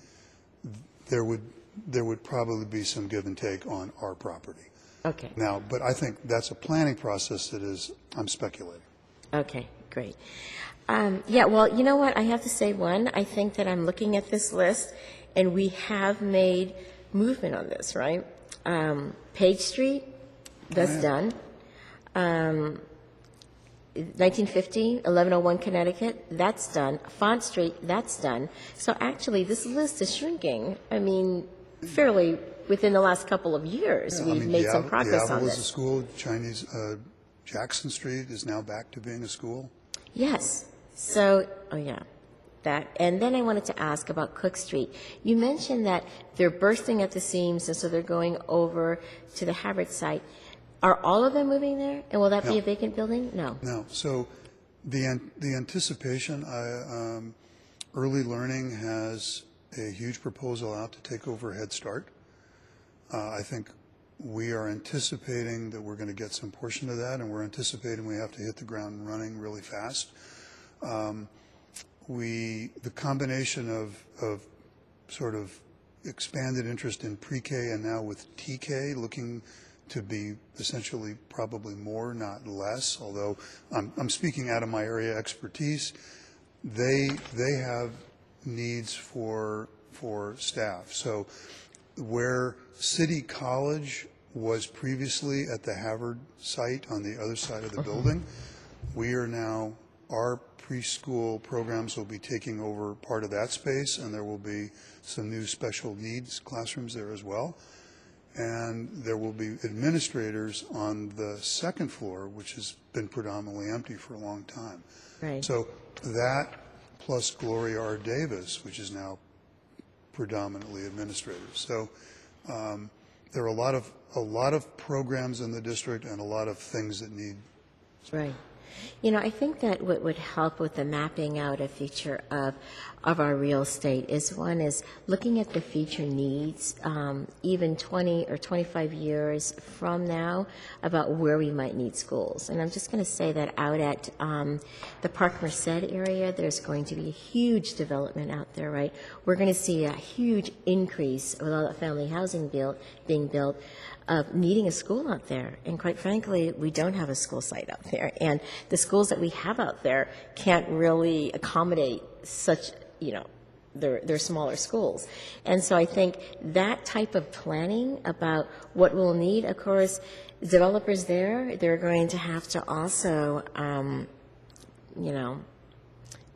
there would, there would probably be some give and take on our property. Okay, Now, but I think that's a planning process that is, I'm speculating. okay, great. Um, Yeah, well, you know what, I have to say, one, I think that I'm looking at this list, and we have made movement on this, right? Um, Page Street, that's done. Um, 1950, 1101 Connecticut, that's done. Font Street, that's done. So actually, this list is shrinking. I mean, fairly within the last couple of years, I we've mean, made some Diab- progress on De Avila is a this. school, Chinese, uh, Jackson Street is now back to being a school. Yes. So, oh yeah, that. And then I wanted to ask about Cook Street. You mentioned that they're bursting at the seams, and so they're going over to the Harvard site. Are all of them moving there? And will that be No. a vacant building? No. No, so the, an- the anticipation, I, um, early learning has a huge proposal out to take over Head Start. Uh, I think we are anticipating that we're going to get some portion of that, and we're anticipating we have to hit the ground running really fast. Um, we, the combination of, of sort of expanded interest in pre-K and now with TK looking to be essentially probably more, not less, although I'm, I'm speaking out of my area of expertise. They, they have needs for, for staff. So where City College was previously at the Harvard site on the other side of the building, we are now, our preschool programs will be taking over part of that space, and there will be some new special needs classrooms there as well. And there will be administrators on the second floor, which has been predominantly empty for a long time. Right. So that plus Gloria R. Davis, which is now predominantly administrators. So um, there are a lot of, a lot of programs in the district and a lot of things that need Right. You know, I think that what would help with the mapping out a feature of of our real estate is one is looking at the future needs, um, even 20 or 25 years from now, about where we might need schools. And I'm just going to say that out at um, the Park Merced area, there's going to be a huge development out there, right? We're going to see a huge increase with all that family housing built being built of needing a school out there. And quite frankly, we don't have a school site out there. And the schools that we have out there can't really accommodate such, you know, they're, smaller schools. And so I think that type of planning about what we'll need, of course, developers there, they're going to have to also, um, you know,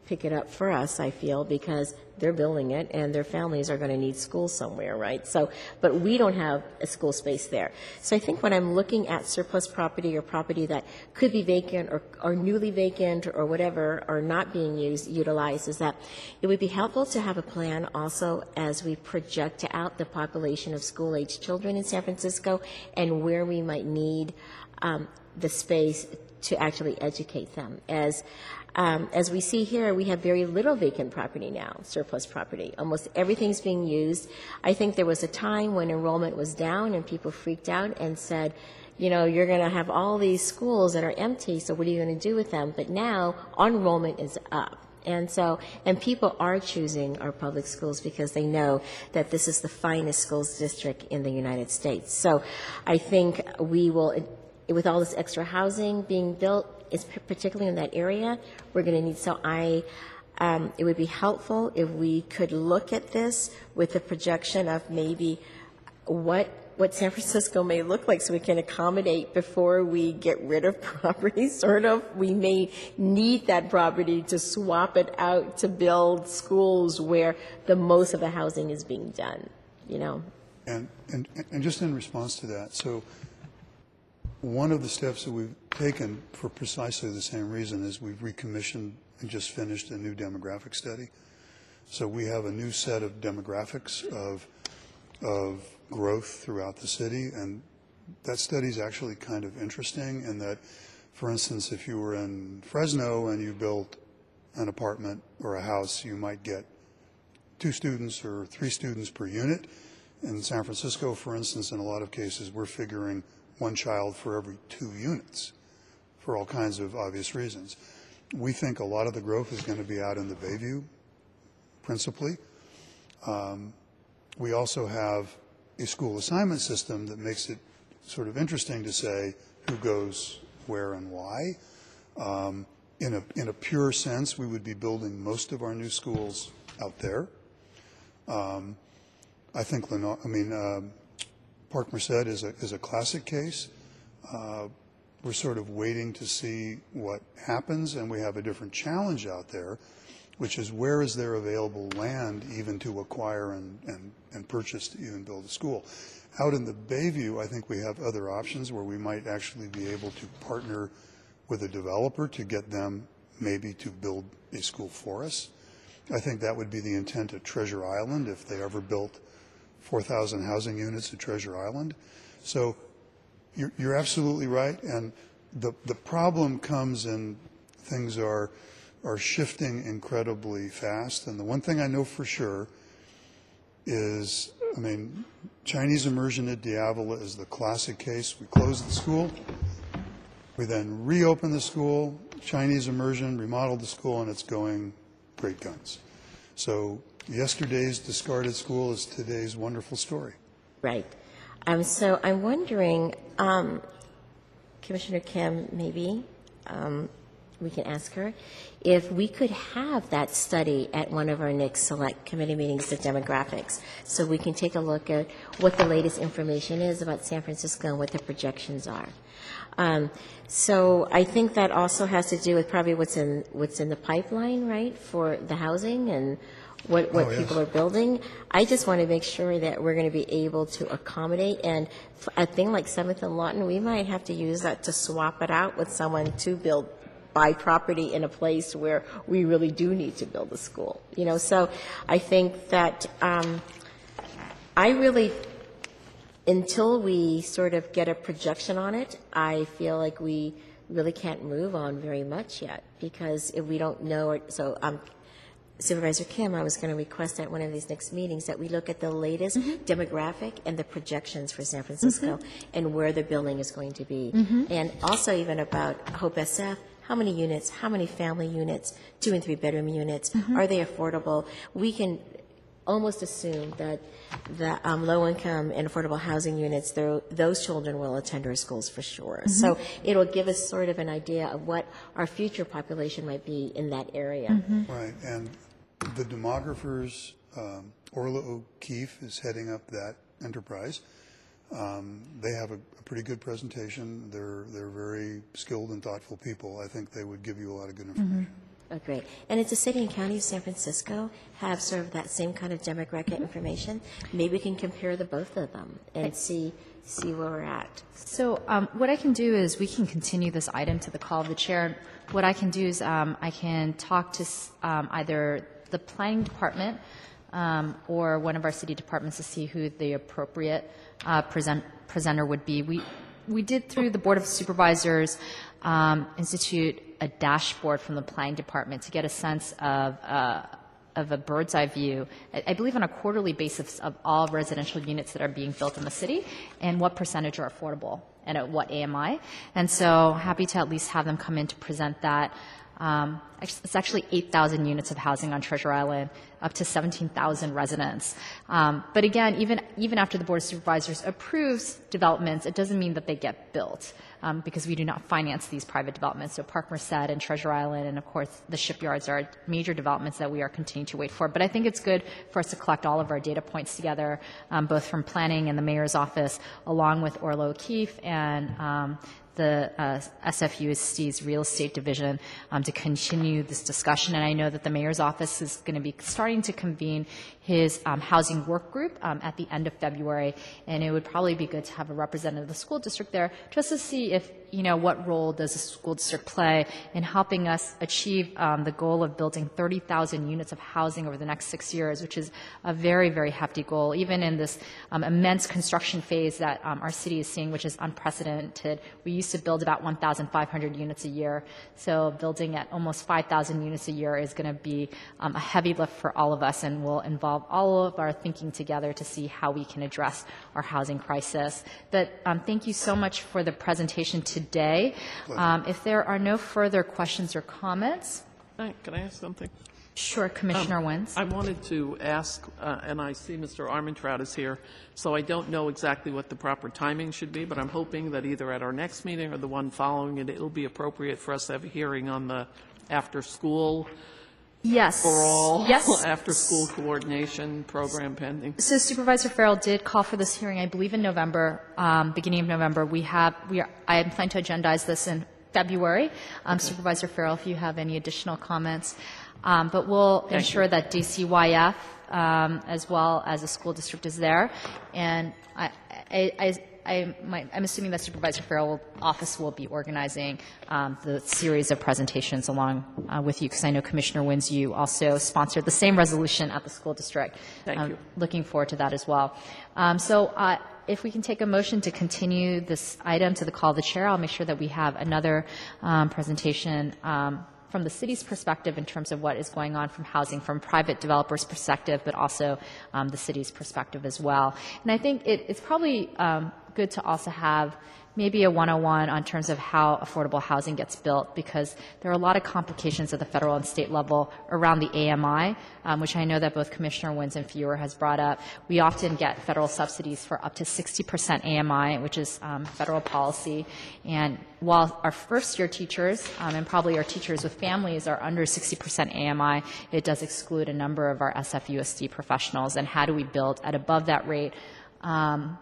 pick it up for us, I feel, because they're building it and their families are going to need school somewhere, right? So, but we don't have a school space there. So I think when I'm looking at surplus property or property that could be vacant or, or newly vacant or whatever, or not being used, utilized, is that it would be helpful to have a plan also as we project out the population of school-age children in San Francisco and where we might need um, the space to actually educate them. As um, as we see here, we have very little vacant property now, surplus property. Almost everything's being used. I think there was a time when enrollment was down and people freaked out and said, you know, you're going to have all these schools that are empty, so what are you going to do with them? But now enrollment is up. And so, and people are choosing our public schools because they know that this is the finest schools district in the United States. So I think we will, with all this extra housing being built, it's particularly in that area, we're going to need, so I, um, it would be helpful if we could look at this with a projection of maybe what, what San Francisco may look like so we can accommodate before we get rid of property, sort of. We may need that property to swap it out to build schools where the most of the housing is being done, you know? And, and, and just in response to that, so one of the steps that we've taken for precisely the same reason is we've recommissioned and just finished a new demographic study. So we have a new set of demographics of, of growth throughout the city, and that study is actually kind of interesting in that, for instance, if you were in Fresno and you built an apartment or a house, you might get two students or three students per unit. In San Francisco, for instance, in a lot of cases, we're figuring one child for every two units for all kinds of obvious reasons. We think a lot of the growth is going to be out in the Bayview, principally. Um, we also have a school assignment system that makes it sort of interesting to say who goes where and why. Um, in a in a pure sense, we would be building most of our new schools out there. Um, I think Lenore, I mean, um, Park Merced is a is a classic case. Uh, we're sort of waiting to see what happens, and we have a different challenge out there, which is where is there available land even to acquire and, and, and purchase to even build a school. Out in the Bayview, I think we have other options where we might actually be able to partner with a developer to get them maybe to build a school for us. I think that would be the intent at Treasure Island if they ever built 4,000 housing units at Treasure Island. So you're, you're absolutely right, and the the problem comes in things are are shifting incredibly fast. And the one thing I know for sure is, I mean, Chinese immersion at De Avila is the classic case. We closed the school, we then reopened the school, Chinese immersion, remodeled the school, and it's going great guns. So yesterday's discarded school is today's wonderful story. Right. Um, so I'm wondering, um, Commissioner Kim, maybe um, we can ask her if we could have that study at one of our next select committee meetings, the demographics, so we can take a look at what the latest information is about San Francisco and what the projections are. Um, so I think that also has to do with probably what's in what's in the pipeline, right, for the housing and what, what Oh, yes. people are building. I just want to make sure that we're going to be able to accommodate, and a thing like Seventh and Lawton, we might have to use that to swap it out with someone to build, buy property in a place where we really do need to build a school, you know? So I think that, um, I really, until we sort of get a projection on it, I feel like we really can't move on very much yet, because if we don't know, it, so um, Supervisor Kim, I was going to request at one of these next meetings that we look at the latest mm-hmm. demographic and the projections for San Francisco mm-hmm. and where the building is going to be. Mm-hmm. And also even about Hope SF, how many units, how many family units, two and three bedroom units, are they affordable? We can almost assume that the um, low-income and affordable housing units, tho- those children will attend our schools for sure. So it'll give us sort of an idea of what our future population might be in that area. Right, and the demographers, um, Orla O'Keefe is heading up that enterprise. Um, They have a a pretty good presentation. They're, they're very skilled and thoughtful people. I think they would give you a lot of good information. Oh, great. And it's the city and county of San Francisco have sort of that same kind of demographic information. Maybe we can compare the both of them and see, see where we're at. So um, what I can do is we can continue this item to the call of the chair. What I can do is um, I can talk to um, either the planning department um, or one of our city departments to see who the appropriate uh, present, presenter would be. We we did through the board of supervisors um, institute a dashboard from the planning department to get a sense of. Uh, of a bird's eye view, I I believe on a quarterly basis of all residential units that are being built in the city and what percentage are affordable and at what AMI. And so happy to at least have them come in to present that. Um, It's actually 8,000 units of housing on Treasure Island, up to 17,000 residents. Um, But again, even, even after the Board of Supervisors approves developments, it doesn't mean that they get built, um, because we do not finance these private developments. So Park Merced and Treasure Island, and of course, the shipyards are major developments that we are continuing to wait for. But I think it's good for us to collect all of our data points together, um, both from planning and the mayor's office, along with Orla O'Keefe and um, the uh, SFUSD's real estate division um, to continue this discussion. And I know that the mayor's office is going to be starting to convene his um, housing work group um, at the end of February. And it would probably be good to have a representative of the school district there just to see if, you know, what role does the school district play in helping us achieve um, the goal of building 30,000 units of housing over the next six years, which is a very, very hefty goal, even in this um, immense construction phase that um, our city is seeing, which is unprecedented. We used used to build about 1,500 units a year. So building at almost 5,000 units a year is going to be um, a heavy lift for all of us and will involve all of our thinking together to see how we can address our housing crisis. But um, thank you so much for the presentation today. Um, If there are no further questions or comments, Can I ask something? Sure, Commissioner Wynns. I wanted to ask, uh, and I see Mr. Armentrout is here, so I don't know exactly what the proper timing should be, but I'm hoping that either at our next meeting or the one following it, it'll be appropriate for us to have a hearing on the after-school, Yes. for all, Yes. after-school coordination program pending. So Supervisor Farrell did call for this hearing, I believe in November, um, beginning of November. We have, we are, I am planning to agendize this in February. Um, Supervisor Farrell, if you have any additional comments. Um, But we'll ensure that DCYF, um, as well as the school district is there. And I, I, I, I'm assuming that Supervisor Farrell office will be organizing um, the series of presentations along uh, with you, because I know Commissioner Wynns, you also sponsored the same resolution at the school district. Thank Um, you. Looking forward to that as well. Um, So uh, if we can take a motion to continue this item to the call of the chair, I'll make sure that we have another um, presentation um, from the city's perspective in terms of what is going on from housing, from private developers' perspective, but also um, the city's perspective as well. And I think it- it's probably um, good to also have maybe a 101 on terms of how affordable housing gets built, because there are a lot of complications at the federal and state level around the AMI, um, which I know that both Commissioner Wynns and Fewer has brought up. We often get federal subsidies for up to 60% AMI, which is um, federal policy. And while our first-year teachers, um, and probably our teachers with families, are under 60% AMI, it does exclude a number of our SFUSD professionals. And how do we build at above that rate? Um,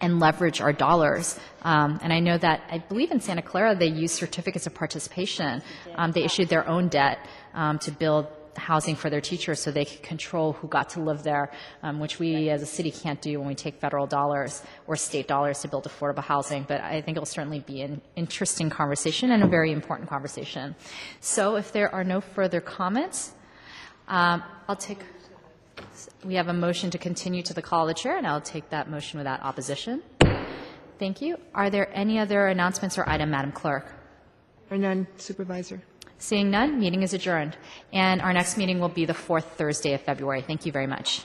and leverage our dollars. Um, and I know that, I believe in Santa Clara, they use certificates of participation. Um, they issued their own debt um, to build housing for their teachers so they could control who got to live there, um, which we as a city can't do when we take federal dollars or state dollars to build affordable housing. But I think it will certainly be an interesting conversation and a very important conversation. So if there are no further comments, um, I'll take. We have a motion to continue to the call of the chair, and I'll take that motion without opposition. Thank you. Are there any other announcements or item, Madam Clerk? Or none, Supervisor? Seeing none, meeting is adjourned. And our next meeting will be the fourth Thursday of February. Thank you very much.